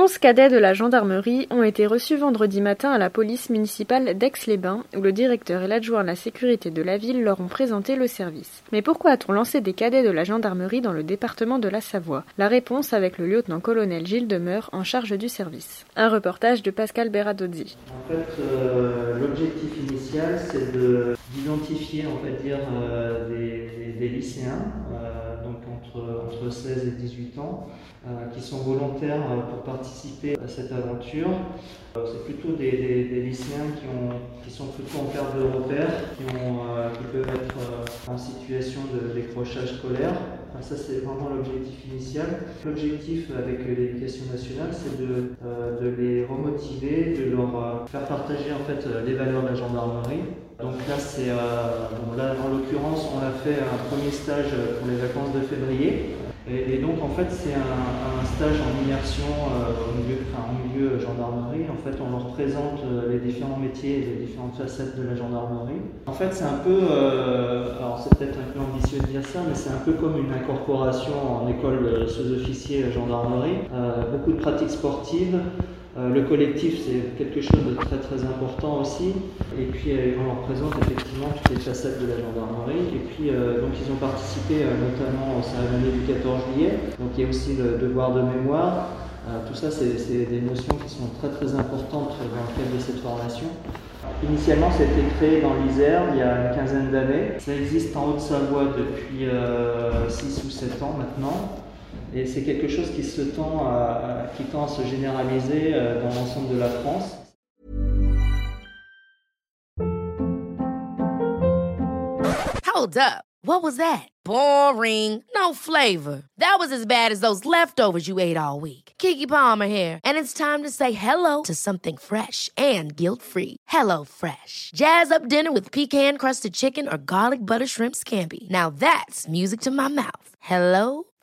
Onze cadets de la gendarmerie ont été reçus vendredi matin à la police municipale d'Aix-les-Bains, où le directeur et l'adjoint à la sécurité de la ville leur ont présenté le service. Mais pourquoi a-t-on lancé des cadets de la gendarmerie dans le département de la Savoie? La réponse avec le lieutenant-colonel Gilles Demeur en charge du service. Un reportage de Pascal Beradozzi. En fait, euh, l'objectif initial, c'est de- d'identifier, euh, des, lycéens, euh, entre, entre 16 et 18 ans, euh, qui sont volontaires euh, pour participer à cette aventure. Euh, C'est plutôt des, lycéens qui, ont, qui sont plutôt en perte de repères, qui, peuvent être en situation de décrochage scolaire. Enfin, ça, c'est vraiment l'objectif initial. L'objectif avec l'éducation nationale, c'est de, les remotiver, de leur faire partager en fait les valeurs de la gendarmerie. Donc là, c'est euh, là, en l'occurrence, on a fait un premier stage pour les vacances de février. Et, donc en fait c'est un, stage en immersion euh, au, milieu, enfin, milieu gendarmerie. En fait on leur présente euh, les différents métiers et les différentes facettes de la gendarmerie. En fait c'est un peu, euh, alors c'est peut-être un peu ambitieux de dire ça, mais c'est un peu comme une incorporation en école sous-officier gendarmerie. Euh, beaucoup de pratiques sportives. Euh, le collectif, c'est quelque chose de très très important aussi. Et puis euh, on leur présente effectivement toutes les facettes de la gendarmerie. Et puis euh, donc ils ont participé euh, notamment aux cérémonies du 14 juillet. Donc il y a aussi le devoir de mémoire. Tout ça, c'est des notions qui sont très très importantes dans le cadre de cette formation. Initialement, été créé dans l'Isère il y a une quinzaine d'années. Ça existe en Haute-Savoie depuis 6 ou 7 ans maintenant. Et c'est quelque chose qui, se tend à, qui tend à se généraliser euh, dans l'ensemble de la France. Hold up. What was that? Boring. No flavor. That was as bad as those leftovers you ate all week. Kiki Palmer here, and it's time to say hello to something fresh and guilt-free. Hello Fresh. Jazz up dinner with pecan-crusted chicken or garlic butter shrimp scampi. Now that's music to my mouth. Hello